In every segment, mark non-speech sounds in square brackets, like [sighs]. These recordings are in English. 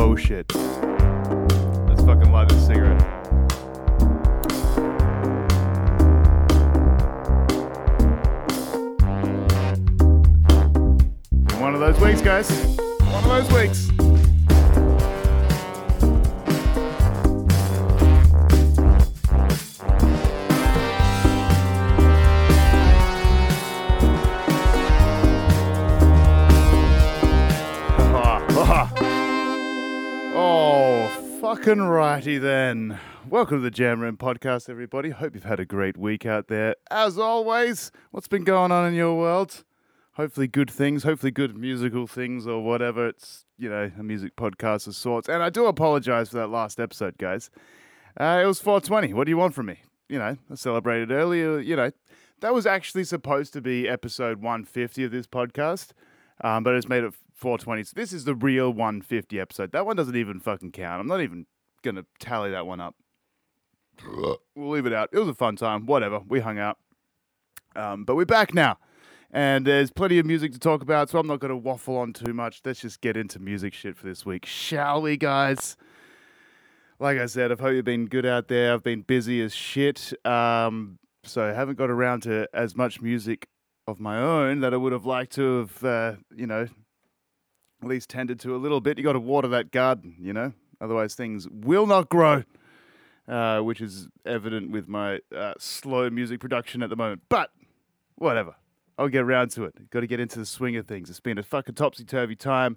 Oh shit. Let's fucking light this cigarette. One of those weeks, guys. One of those weeks. Fucking righty then. Welcome to the Jam Room podcast, everybody. Hope you've had a great week out there. As always, what's been going on in your world? Hopefully, good things, hopefully, good musical things or whatever. It's, you know, a music podcast of sorts. And I do apologize for that last episode, guys. Uh, it was 420. What do you want from me? You know, I celebrated earlier. You know, that was actually supposed to be episode 150 of this podcast, um, but it's made it 420. So this is the real 150 episode. That one doesn't even fucking count. I'm not even to tally that one up. We'll leave it out. It was a fun time. Whatever. We hung out. Um, but we're back now. And there's plenty of music to talk about, so I'm not going to waffle on too much. Let's just get into music shit for this week, shall we, guys? Like I said, I hope you've been good out there. I've been busy as shit, um, so I haven't got around to as much music of my own that I would have liked to have, uh, you know, at least tended to a little bit. You got to water that garden, you know, otherwise things will not grow, uh, which is evident with my uh, slow music production at the moment. But whatever. I'll get around to it. Got to get into the swing of things. It's been a fucking topsy turvy time.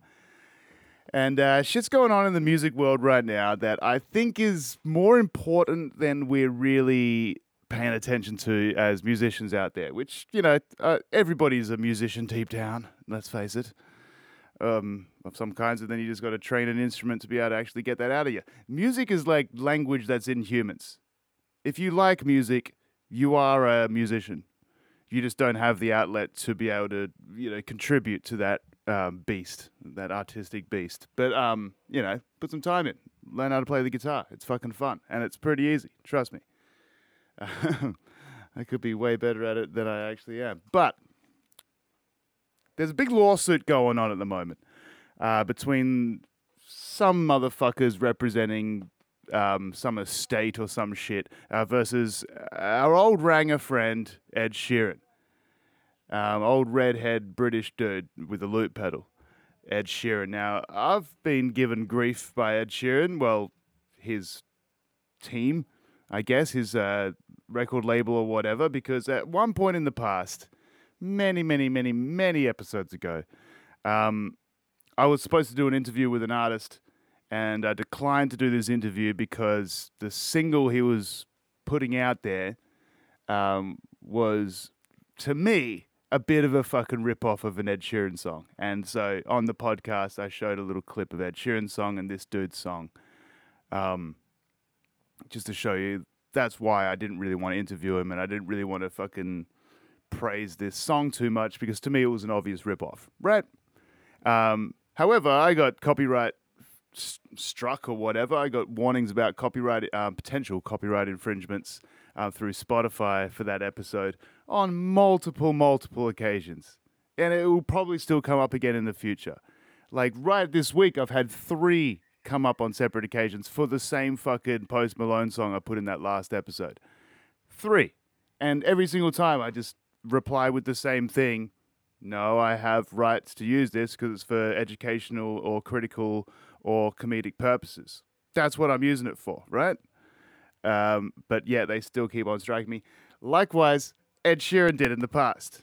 And uh, shit's going on in the music world right now that I think is more important than we're really paying attention to as musicians out there, which, you know, uh, everybody's a musician deep down, let's face it, um, of some kinds. And then you just got to train an instrument to be able to actually get that out of you. Music is like language that's in humans. If you like music, you are a musician you just don't have the outlet to be able to you know contribute to that um, beast, that artistic beast. But um, you know, put some time in, learn how to play the guitar. It's fucking fun, and it's pretty easy. Trust me. [laughs] I could be way better at it than I actually am, but there's a big lawsuit going on at the moment uh, between some motherfuckers representing um, some estate or some shit uh, versus our old ranger friend Ed Sheeran, um, old redhead British dude with a loop pedal, Ed Sheeran. Now I've been given grief by Ed Sheeran. Well, his team, I guess, his uh, record label or whatever, because at one point in the past, many, many, many, many episodes ago, um, I was supposed to do an interview with an artist and I declined to do this interview because the single he was putting out there um, was, to me, a bit of a fucking rip off of an Ed Sheeran song. And so on the podcast, I showed a little clip of Ed Sheeran's song and this dude's song, um, just to show you that's why I didn't really want to interview him and I didn't really want to fucking praise this song too much because to me it was an obvious rip off, right? Um, however, I got copyright struck or whatever. I got warnings about copyright um, potential copyright infringements uh, through Spotify for that episode on multiple multiple occasions, and it will probably still come up again in the future. Like right this week, I've had three come up on separate occasions for the same fucking Post Malone song I put in that last episode. Three, and every single time I just reply with the same thing. No, I have rights to use this because it's for educational or critical or comedic purposes. That's what I'm using it for, right? Um, but yeah, they still keep on striking me. Likewise, Ed Sheeran did in the past.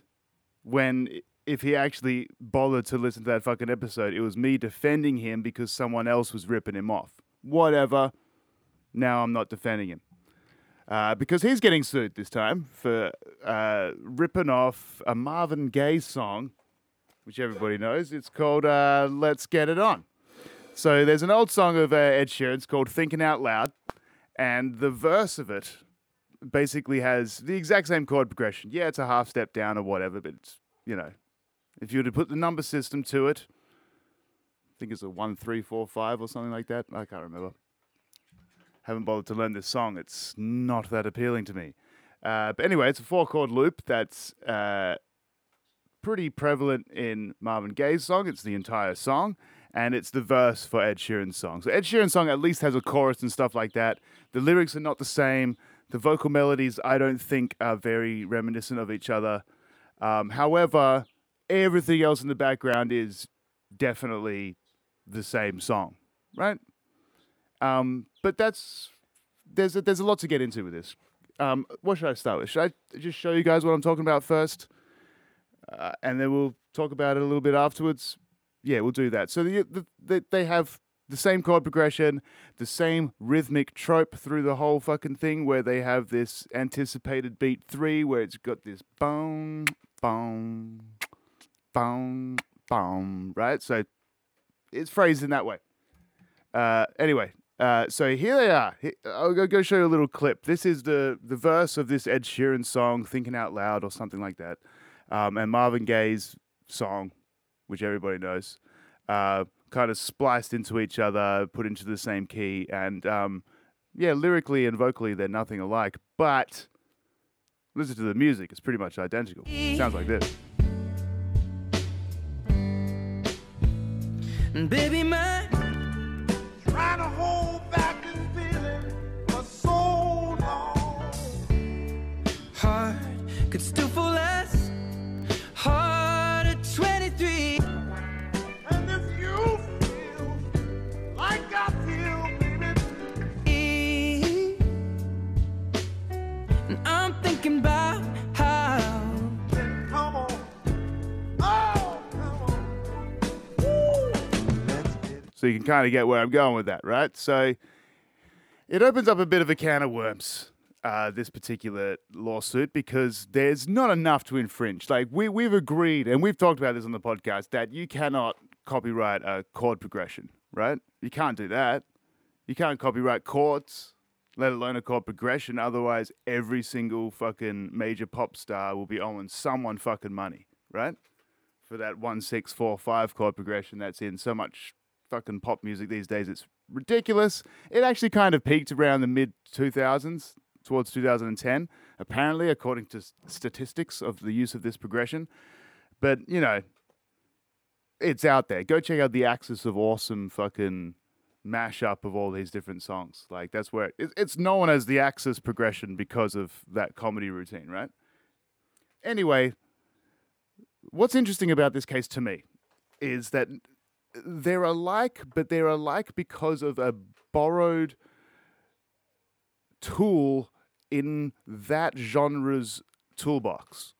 When, if he actually bothered to listen to that fucking episode, it was me defending him because someone else was ripping him off. Whatever. Now I'm not defending him. Uh, because he's getting sued this time for uh, ripping off a Marvin Gaye song, which everybody knows. It's called uh, Let's Get It On. So there's an old song of uh, Ed Sheeran's called Thinking Out Loud, and the verse of it basically has the exact same chord progression. Yeah, it's a half step down or whatever, but it's, you know, if you were to put the number system to it, I think it's a one, three, four, five or something like that. I can't remember. Haven't bothered to learn this song. It's not that appealing to me. Uh, but anyway, it's a four chord loop that's uh, pretty prevalent in Marvin Gaye's song. It's the entire song. and it's the verse for Ed Sheeran's song. So Ed Sheeran's song at least has a chorus and stuff like that. The lyrics are not the same. The vocal melodies, I don't think, are very reminiscent of each other. Um, however, everything else in the background is definitely the same song, right? Um, but that's there's a, there's a lot to get into with this. Um, what should I start with? Should I just show you guys what I'm talking about first, uh, and then we'll talk about it a little bit afterwards? Yeah, we'll do that. So the, the, the, they have the same chord progression, the same rhythmic trope through the whole fucking thing, where they have this anticipated beat three, where it's got this boom, boom, boom, boom, right? So it's phrased in that way. Uh, anyway, uh, so here they are. I'll go, go show you a little clip. This is the, the verse of this Ed Sheeran song, Thinking Out Loud, or something like that. Um, and Marvin Gaye's song, which everybody knows, uh, kind of spliced into each other, put into the same key. And um, yeah, lyrically and vocally, they're nothing alike. But listen to the music, it's pretty much identical. sounds like this. Baby, my you can kind of get where I'm going with that, right? So it opens up a bit of a can of worms, uh, this particular lawsuit, because there's not enough to infringe. Like we we've agreed, and we've talked about this on the podcast, that you cannot copyright a chord progression, right? You can't do that. You can't copyright chords, let alone a chord progression. Otherwise, every single fucking major pop star will be owing someone fucking money, right? For that one six four five chord progression that's in so much fucking pop music these days. It's ridiculous. It actually kind of peaked around the mid 2000s, towards 2010, apparently, according to statistics of the use of this progression. But, you know, it's out there. Go check out the Axis of Awesome fucking mashup of all these different songs. Like, that's where it, it's known as the Axis progression because of that comedy routine, right? Anyway, what's interesting about this case to me is that they're alike, but they're alike because of a borrowed tool in that genre's toolbox,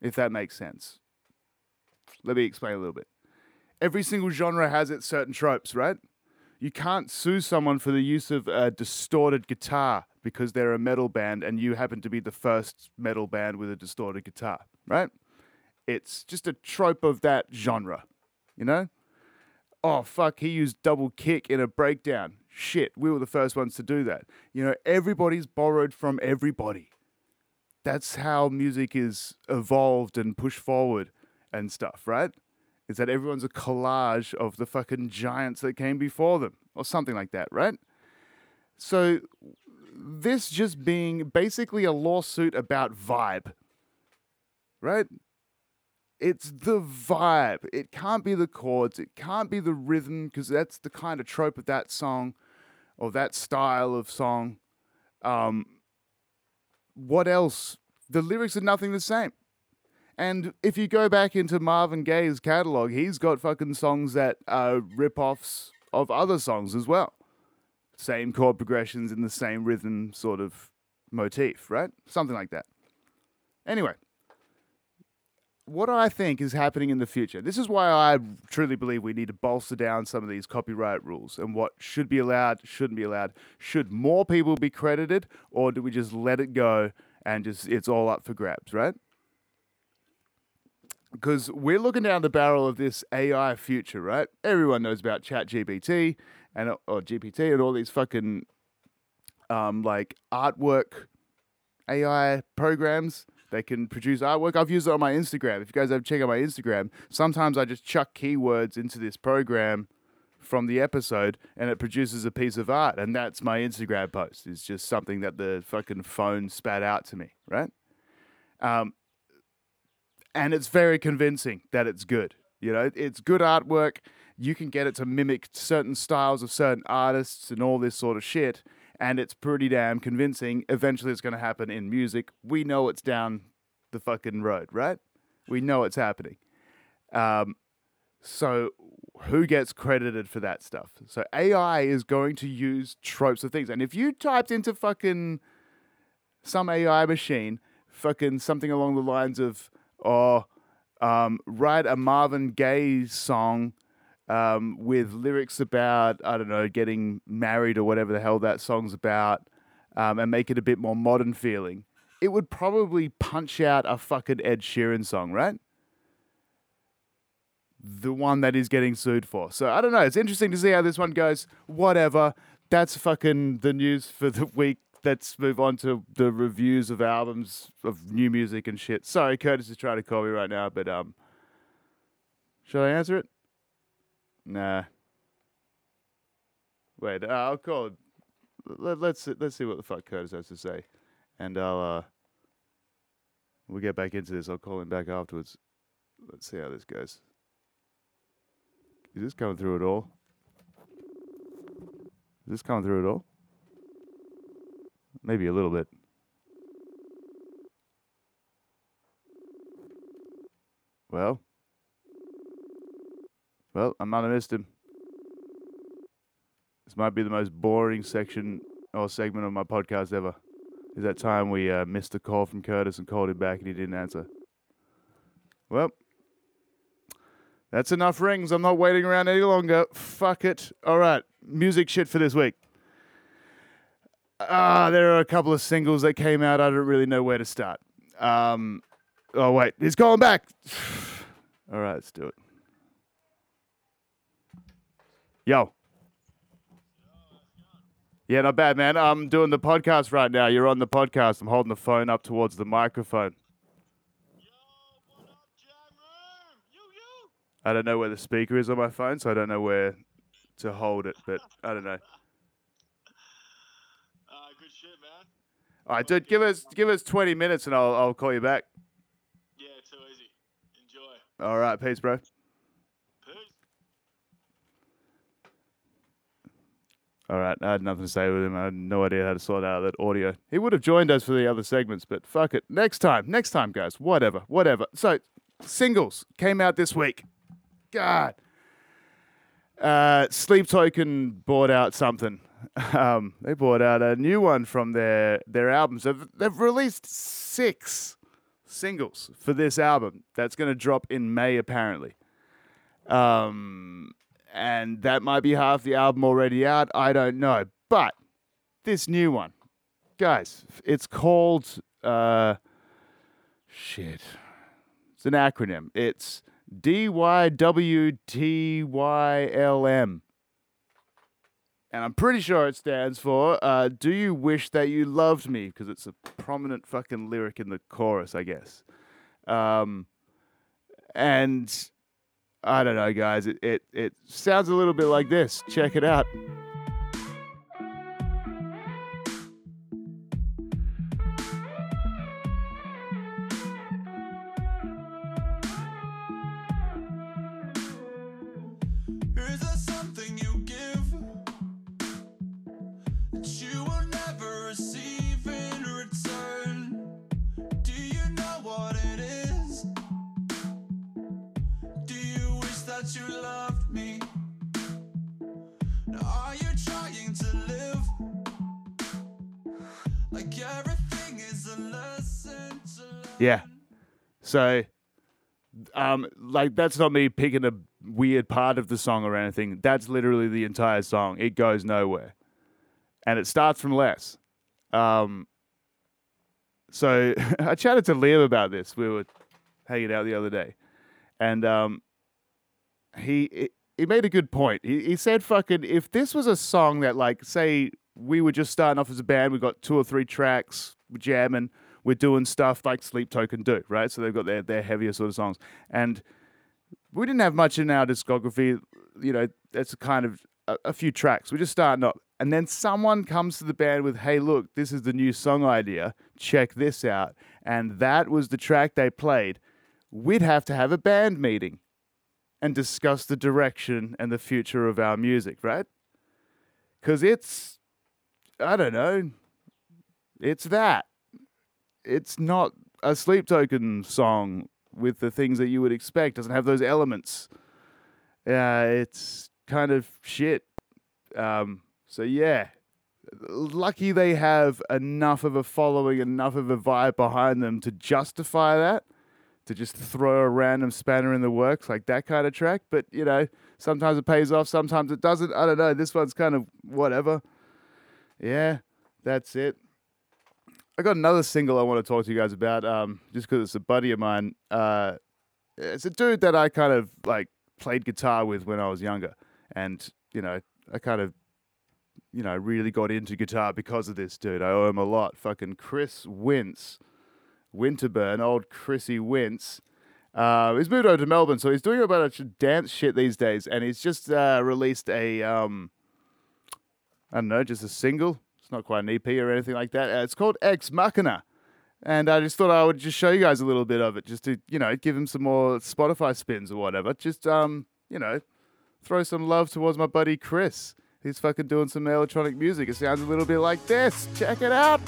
if that makes sense. Let me explain a little bit. Every single genre has its certain tropes, right? You can't sue someone for the use of a distorted guitar because they're a metal band and you happen to be the first metal band with a distorted guitar, right? It's just a trope of that genre, you know? Oh fuck, he used double kick in a breakdown. Shit, we were the first ones to do that. You know, everybody's borrowed from everybody. That's how music is evolved and pushed forward and stuff, right? Is that everyone's a collage of the fucking giants that came before them or something like that, right? So this just being basically a lawsuit about vibe, right? It's the vibe. It can't be the chords. It can't be the rhythm because that's the kind of trope of that song or that style of song. Um, what else? The lyrics are nothing the same. And if you go back into Marvin Gaye's catalog, he's got fucking songs that are rip-offs of other songs as well. Same chord progressions in the same rhythm sort of motif, right? Something like that. Anyway, what I think is happening in the future. This is why I truly believe we need to bolster down some of these copyright rules and what should be allowed, shouldn't be allowed. Should more people be credited, or do we just let it go and just it's all up for grabs, right? Because we're looking down the barrel of this AI future, right? Everyone knows about ChatGPT and or GPT and all these fucking um, like artwork AI programs. They can produce artwork. I've used it on my Instagram. If you guys ever check out my Instagram, sometimes I just chuck keywords into this program from the episode and it produces a piece of art. And that's my Instagram post. It's just something that the fucking phone spat out to me, right? Um, and it's very convincing that it's good. You know, it's good artwork. you can get it to mimic certain styles of certain artists and all this sort of shit. And it's pretty damn convincing. Eventually, it's going to happen in music. We know it's down the fucking road, right? We know it's happening. Um, so, who gets credited for that stuff? So, AI is going to use tropes of things. And if you typed into fucking some AI machine, fucking something along the lines of, oh, um, write a Marvin Gaye song um, with lyrics about, I don't know, getting married or whatever the hell that song's about, um, and make it a bit more modern feeling, it would probably punch out a fucking Ed Sheeran song, right? The one that is getting sued for. So I don't know. It's interesting to see how this one goes. Whatever. That's fucking the news for the week. Let's move on to the reviews of albums of new music and shit. Sorry, Curtis is trying to call me right now, but um, should I answer it? Nah. Wait, uh, I'll call. Let, let's let's see what the fuck Curtis has to say, and I'll uh, we'll get back into this. I'll call him back afterwards. Let's see how this goes. Is this coming through at all? Is this coming through at all? Maybe a little bit. Well. Well, I might have missed him. This might be the most boring section or segment of my podcast ever. Is that time we uh, missed a call from Curtis and called him back and he didn't answer? Well, that's enough rings. I'm not waiting around any longer. Fuck it. All right, music shit for this week. Ah, there are a couple of singles that came out. I don't really know where to start. Um, oh wait, he's calling back. [sighs] All right, let's do it. Yo. Yeah, not bad, man. I'm doing the podcast right now. You're on the podcast. I'm holding the phone up towards the microphone. I don't know where the speaker is on my phone, so I don't know where to hold it, but I don't know. Uh, good shit, man. All right, dude, give us give us 20 minutes and I'll I'll call you back. Yeah, too easy. Enjoy. All right, peace, bro. Peace. All right, I had nothing to say with him. I had no idea how to sort out that audio. He would have joined us for the other segments, but fuck it. Next time, next time, guys. Whatever, whatever. So, singles came out this week. God. Uh, Sleep Token bought out something. [laughs] Um, they bought out a new one from their their album. They've, they've released six singles for this album. That's going to drop in May, apparently. Um, and that might be half the album already out. I don't know. But this new one, guys, it's called uh, shit. It's an acronym. It's D Y W T Y L M. And I'm pretty sure it stands for uh, Do You Wish That You Loved Me? Because it's a prominent fucking lyric in the chorus, I guess. Um, and I don't know, guys. It, it, it sounds a little bit like this. Check it out. Yeah. So, um, like that's not me picking a weird part of the song or anything. That's literally the entire song. It goes nowhere, and it starts from less. Um, so [laughs] I chatted to Liam about this. We were hanging out the other day, and um, he he made a good point. He he said, "Fucking, if this was a song that like say we were just starting off as a band, we got two or three tracks, jamming." We're doing stuff like Sleep Token do, right? So they've got their, their heavier sort of songs. And we didn't have much in our discography. You know, that's kind of a, a few tracks. We're just starting up. And then someone comes to the band with, hey, look, this is the new song idea. Check this out. And that was the track they played. We'd have to have a band meeting. and discuss the direction and the future of our music, right? Because it's, I don't know, it's that. It's not a Sleep Token song with the things that you would expect. Doesn't have those elements. Uh, it's kind of shit. Um, so yeah, lucky they have enough of a following, enough of a vibe behind them to justify that. To just throw a random spanner in the works like that kind of track, but you know, sometimes it pays off, sometimes it doesn't. I don't know. This one's kind of whatever. Yeah, that's it. I got another single I want to talk to you guys about, um, just because it's a buddy of mine. Uh, it's a dude that I kind of like played guitar with when I was younger, and you know, I kind of, you know, really got into guitar because of this dude. I owe him a lot. Fucking Chris Wints, Winterburn, old Chrissy Wints. Uh, he's moved over to Melbourne, so he's doing a bunch of dance shit these days, and he's just uh, released a, um, I don't know, just a single. It's not quite an EP or anything like that. Uh, it's called Ex Machina. And I just thought I would just show you guys a little bit of it, just to, you know, give him some more Spotify spins or whatever. Just, um, you know, throw some love towards my buddy Chris. He's fucking doing some electronic music. It sounds a little bit like this. Check it out.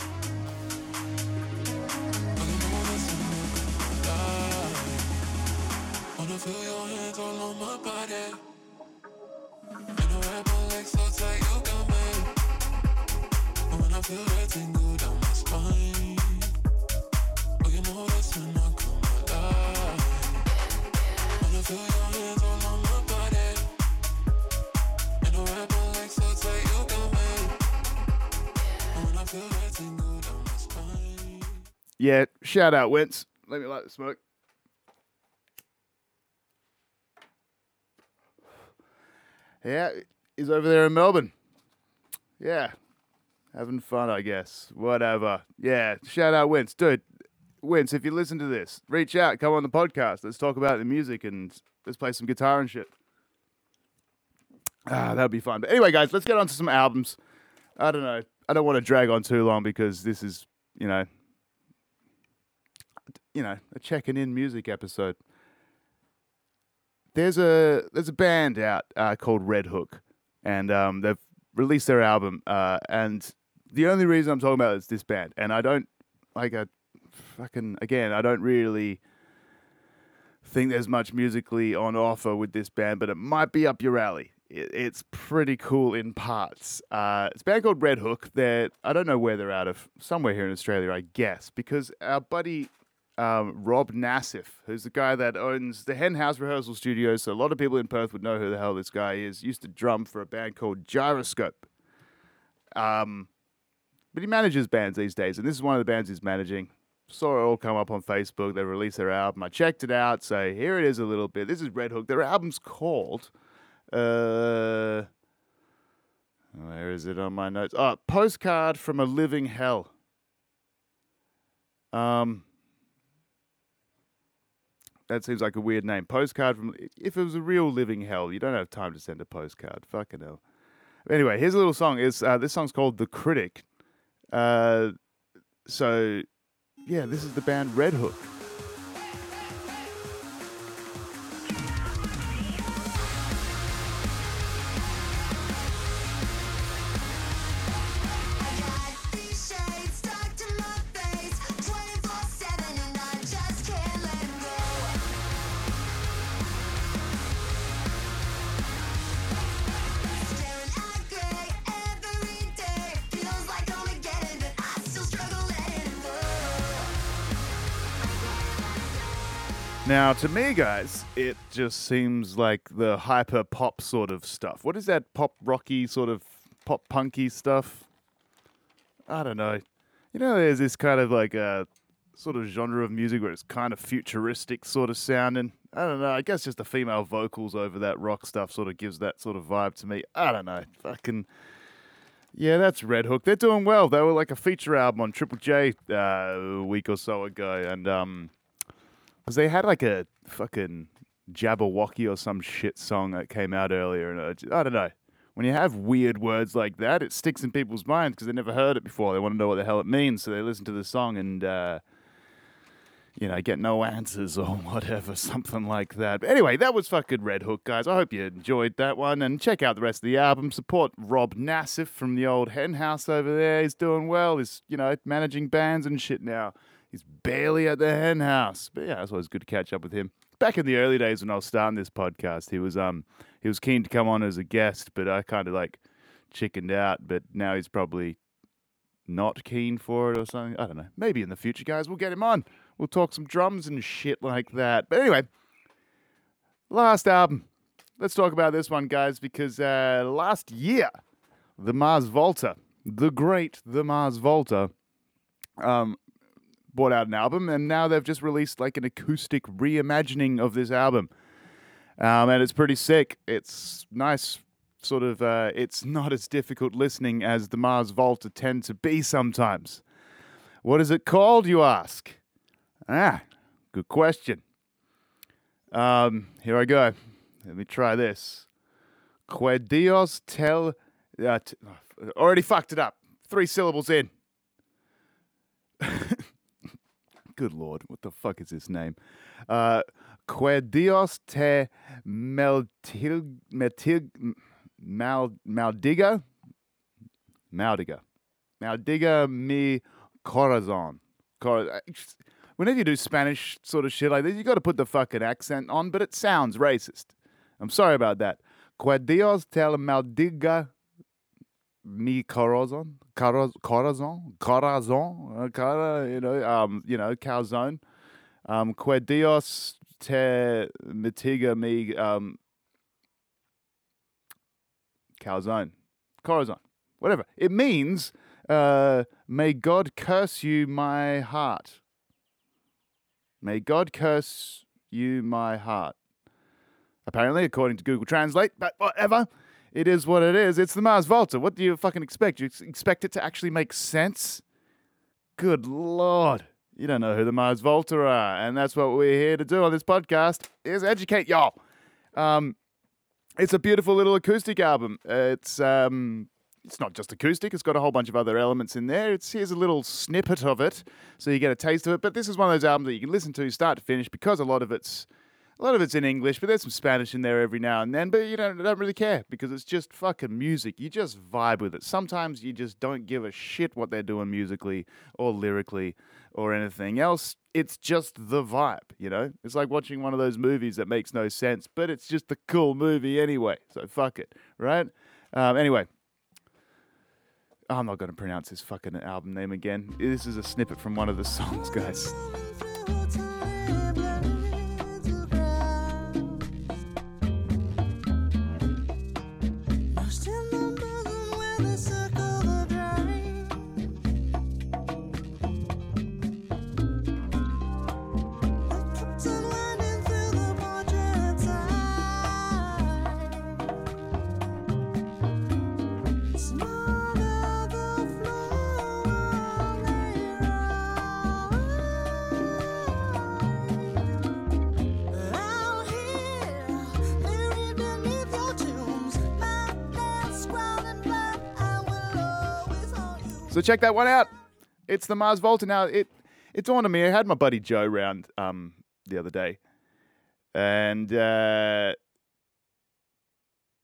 Yeah, shout out, Wints. Let me light the smoke. Yeah, he's over there in Melbourne. Yeah, having fun, I guess. Whatever. Yeah, shout out, Wints. Dude, Wints, if you listen to this, reach out, come on the podcast. Let's talk about the music and let's play some guitar and shit. Ah, that'd be fun. But anyway, guys, let's get on to some albums. I don't know. I don't want to drag on too long because this is, you know, you know, a checking in music episode. There's a there's a band out uh, called Red Hook, and um, they've released their album. Uh, and the only reason I'm talking about is this band, and I don't like a fucking again. I don't really think there's much musically on offer with this band, but it might be up your alley. It, it's pretty cool in parts. Uh, it's a band called Red Hook. They're I don't know where they're out of. Somewhere here in Australia, I guess, because our buddy um, Rob Nassif, who's the guy that owns the Hen House Rehearsal Studios. So a lot of people in Perth would know who the hell this guy is. Used to drum for a band called Gyroscope. Um, but he manages bands these days, and this is one of the bands he's managing. Saw it all come up on Facebook. They released their album. I checked it out. So here it is a little bit. This is Red Hook. Their album's called. Uh, where is it on my notes? Oh, Postcard from a Living Hell. Um, that seems like a weird name. Postcard from. If it was a real living hell, you don't have time to send a postcard. Fucking hell. Anyway, here's a little song. It's uh, this song's called "The Critic." Uh, so, yeah, this is the band Red Hook. Now, to me, guys, it just seems like the hyper pop sort of stuff. What is that pop rocky sort of pop punky stuff? I don't know. You know, there's this kind of like a sort of genre of music where it's kind of futuristic sort of sounding. I don't know. I guess just the female vocals over that rock stuff sort of gives that sort of vibe to me. I don't know. Fucking. Yeah, that's Red Hook. They're doing well. They were like a feature album on Triple J uh, a week or so ago, and um, because they had like a fucking Jabberwocky or some shit song that came out earlier, and I, just, I don't know. When you have weird words like that, it sticks in people's minds because they never heard it before. They want to know what the hell it means, so they listen to the song and uh, you know, get no answers or [laughs] whatever, something like that. But anyway, that was fucking Red Hook, guys. I hope you enjoyed that one and check out the rest of the album. Support Rob Nassif from the old hen house over there. He's doing well. He's, you know, managing bands and shit now. He's barely at the hen house. But yeah, it's always good to catch up with him. Back in the early days when I was starting this podcast, he was um he was keen to come on as a guest, but I kind of like chickened out. But now he's probably not keen for it or something. I don't know. Maybe in the future, guys, we'll get him on. We'll talk some drums and shit like that. But anyway, last album. Let's talk about this one, guys, because uh, last year, the Mars Volta, the great the Mars Volta, um, brought out an album, and now they've just released like an acoustic reimagining of this album. Um, and it's pretty sick. It's nice, sort of. Uh, it's not as difficult listening as the Mars Volta tend to be sometimes. What is it called, you ask? Ah, good question. Um, here I go. Let me try this. Que Dios tel. Uh, t- already fucked it up. Three syllables in. [laughs] Good lord, what the fuck is his name? Uh, que Dios te meltil, meltil, mal, maldiga? Maldiga. Maldiga mi corazon. Cor- Whenever you do Spanish sort of shit like this, you got to put the fucking accent on, but it sounds racist. I'm sorry about that. Que Dios te maldiga mi corazon, coraz- corazon, corazon, cara, you know, um, you know, calzone. Um, que Dios te mitiga mi um, calzone, corazon, whatever. It means, uh, may God curse you, my heart. May God curse you, my heart. Apparently, according to Google Translate, but whatever. It is what it is. It's the Mars Volta. What do you fucking expect? You ex- expect it to actually make sense? Good lord. You don't know who the Mars Volta are, and that's what we're here to do on this podcast is educate y'all. Um, it's a beautiful little acoustic album. It's um, it's not just acoustic; it's got a whole bunch of other elements in there. It's here's a little snippet of it, so you get a taste of it. But this is one of those albums that you can listen to start to finish because a lot of it's a lot of it's in English, but there's some Spanish in there every now and then. But you don't don't really care because it's just fucking music. You just vibe with it. Sometimes you just don't give a shit what they're doing musically or lyrically or anything else. It's just the vibe, you know? It's like watching one of those movies that makes no sense, but it's just a cool movie anyway. So fuck it, right? Um, anyway, I'm not going to pronounce this fucking album name again. This is a snippet from one of the [laughs] songs, guys. Check that one out. It's the Mars Volta. Now it it dawned on me. I had my buddy Joe round um, the other day, and uh,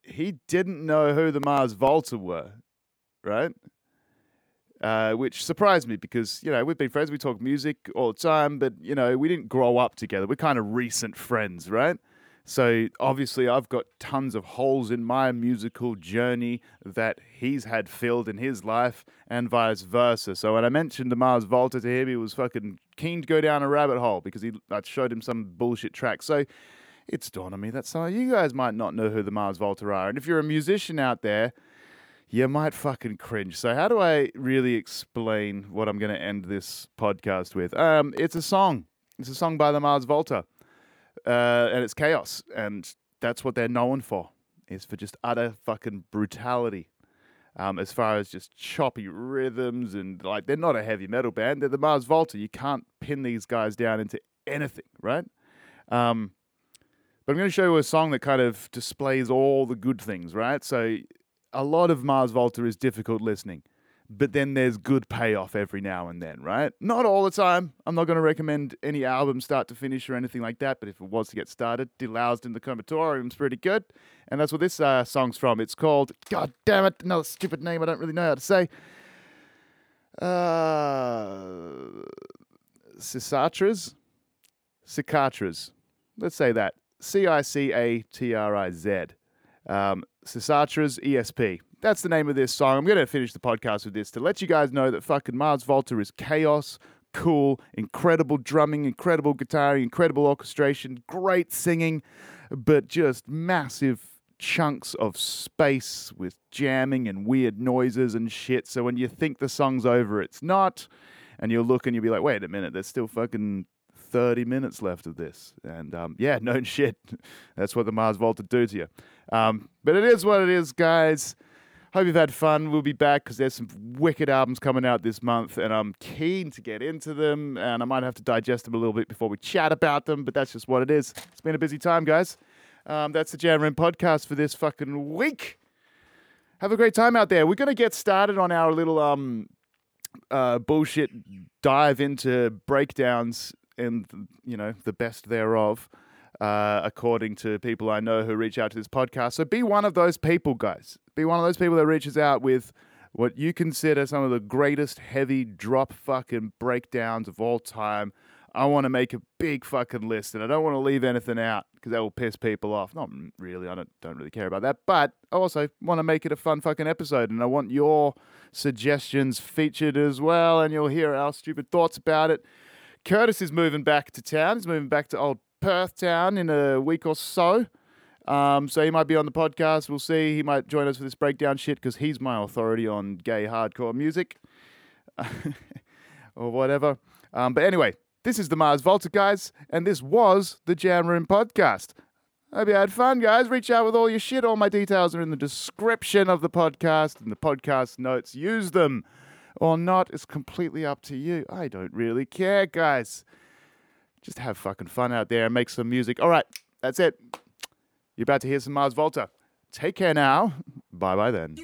he didn't know who the Mars Volta were, right? Uh, which surprised me because you know we've been friends. We talk music all the time, but you know we didn't grow up together. We're kind of recent friends, right? So obviously, I've got tons of holes in my musical journey that he's had filled in his life, and vice versa. So when I mentioned the Mars Volta to him, he was fucking keen to go down a rabbit hole because he I showed him some bullshit track. So it's dawned on me that some of you guys might not know who the Mars Volta are, and if you're a musician out there, you might fucking cringe. So how do I really explain what I'm going to end this podcast with? Um, it's a song. It's a song by the Mars Volta uh, and it's chaos, and that's what they're known for, is for just utter fucking brutality. Um, as far as just choppy rhythms and like they're not a heavy metal band, they're the Mars Volta. You can't pin these guys down into anything, right? Um, but I'm going to show you a song that kind of displays all the good things, right? So a lot of Mars Volta is difficult listening, but then there's good payoff every now and then, right? Not all the time. I'm not going to recommend any album start to finish or anything like that, but if it was to get started, Deloused in the Comatorium's pretty good. And that's what this uh, song's from. It's called, God damn it, another stupid name I don't really know how to say. Uh, Cicatras? Cicatras. Let's say that. C I C A T R I Z. Um, Cicatras ESP. That's the name of this song. I'm going to finish the podcast with this to let you guys know that fucking Mars Volta is chaos, cool, incredible drumming, incredible guitar, incredible orchestration, great singing, but just massive chunks of space with jamming and weird noises and shit. So when you think the song's over, it's not. And you'll look and you'll be like, wait a minute, there's still fucking 30 minutes left of this. And um, yeah, [laughs] no shit. That's what the Mars Volta do to you. Um, but it is what it is, guys. Hope you've had fun. We'll be back because there's some wicked albums coming out this month, and I'm keen to get into them. And I might have to digest them a little bit before we chat about them, but that's just what it is. It's been a busy time, guys. Um, that's the Jam Room podcast for this fucking week. Have a great time out there. We're gonna get started on our little um uh, bullshit dive into breakdowns and you know the best thereof, uh, according to people I know who reach out to this podcast. So be one of those people, guys. Be one of those people that reaches out with what you consider some of the greatest heavy drop fucking breakdowns of all time. I want to make a big fucking list, and I don't want to leave anything out because that will piss people off. Not really, I don't don't really care about that, but I also want to make it a fun fucking episode, and I want your suggestions featured as well, and you'll hear our stupid thoughts about it. Curtis is moving back to town. He's moving back to old Perth town in a week or so. Um, so he might be on the podcast. We'll see. He might join us for this breakdown shit because he's my authority on gay hardcore music [laughs] or whatever. Um, but anyway, this is the Mars Volta, guys, and this was the Jam Room podcast. Hope you had fun, guys. Reach out with all your shit. All my details are in the description of the podcast and the podcast notes. Use them or not. It's completely up to you. I don't really care, guys. Just have fucking fun out there and make some music. All right, that's it. You're about to hear some Mars Volta. Take care now. Bye bye then.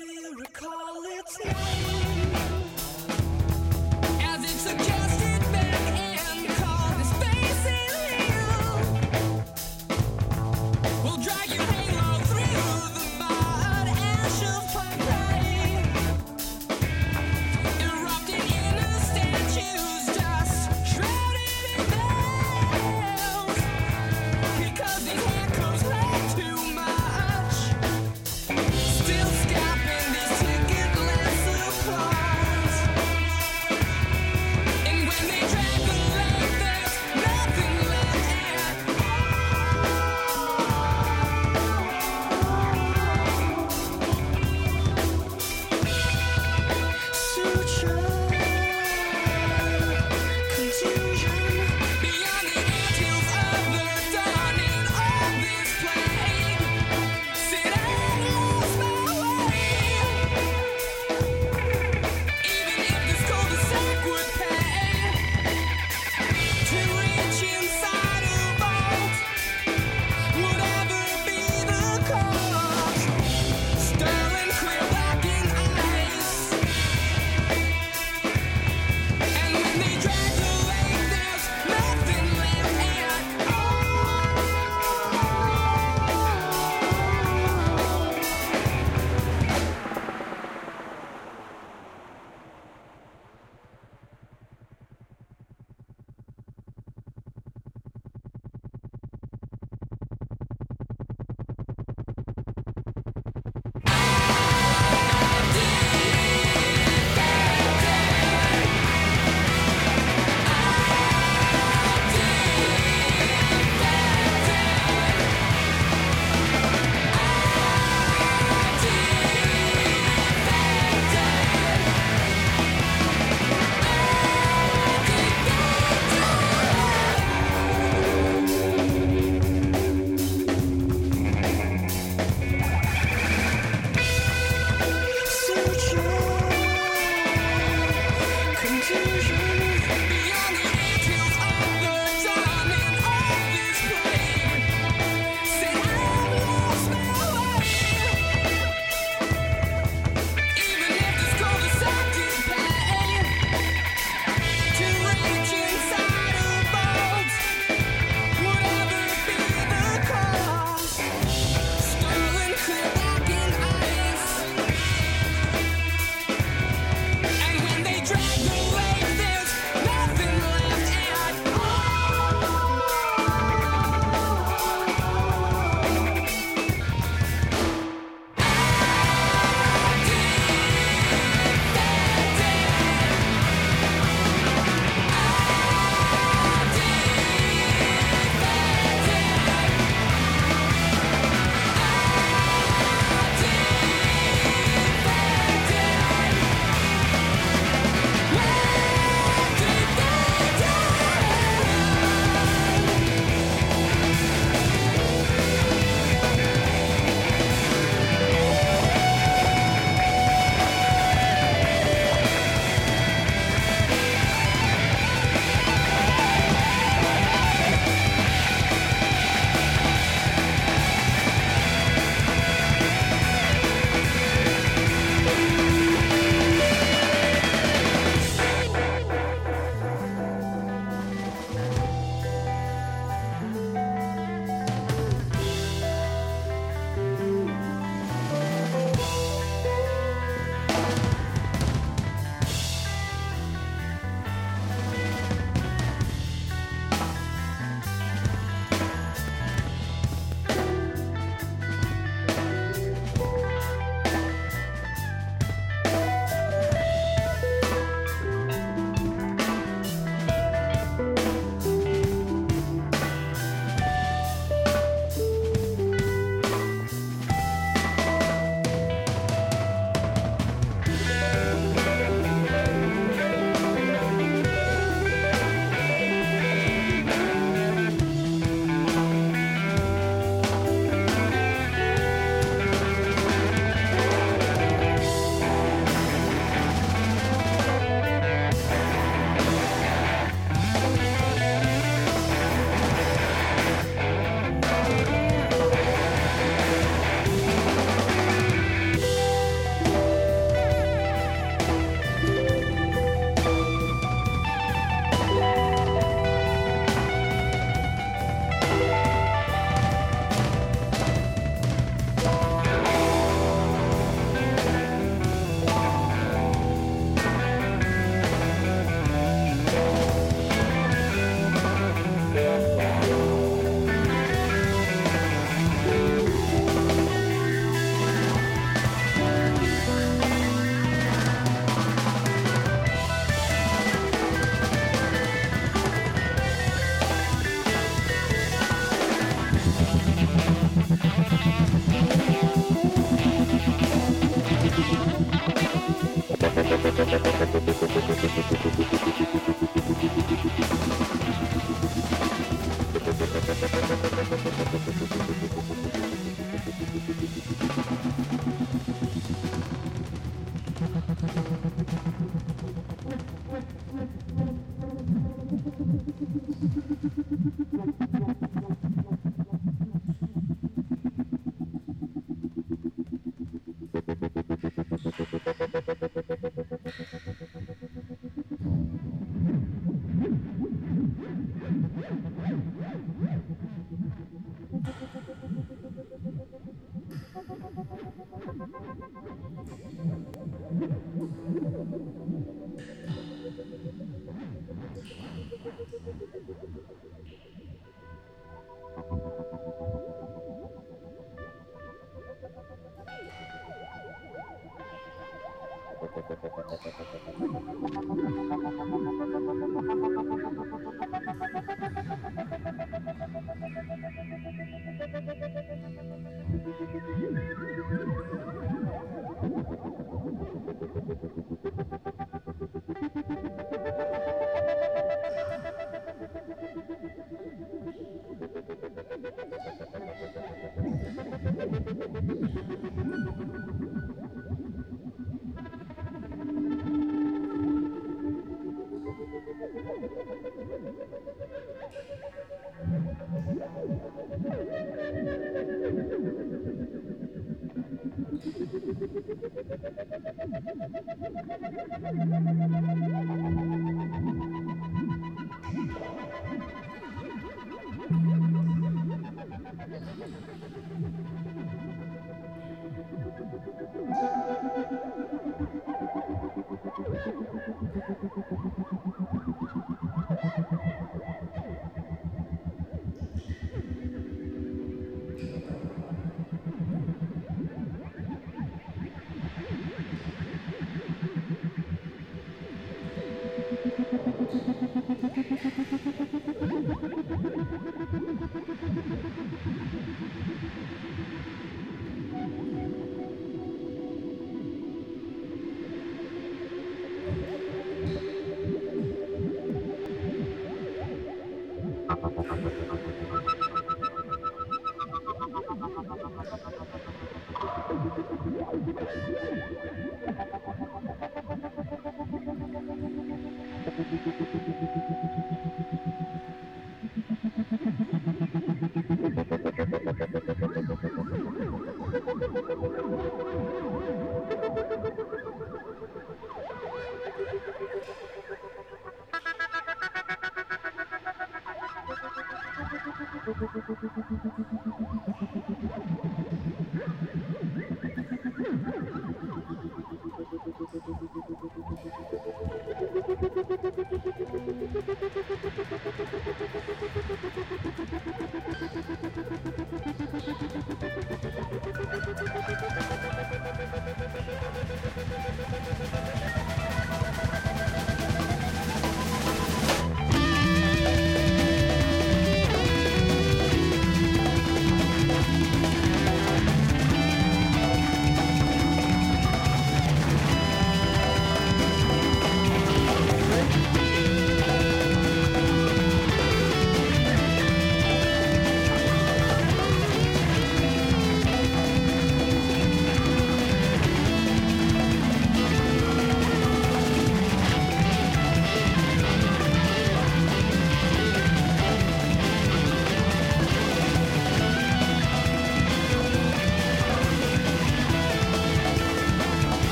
フフフフフフフフフフフフフフフフ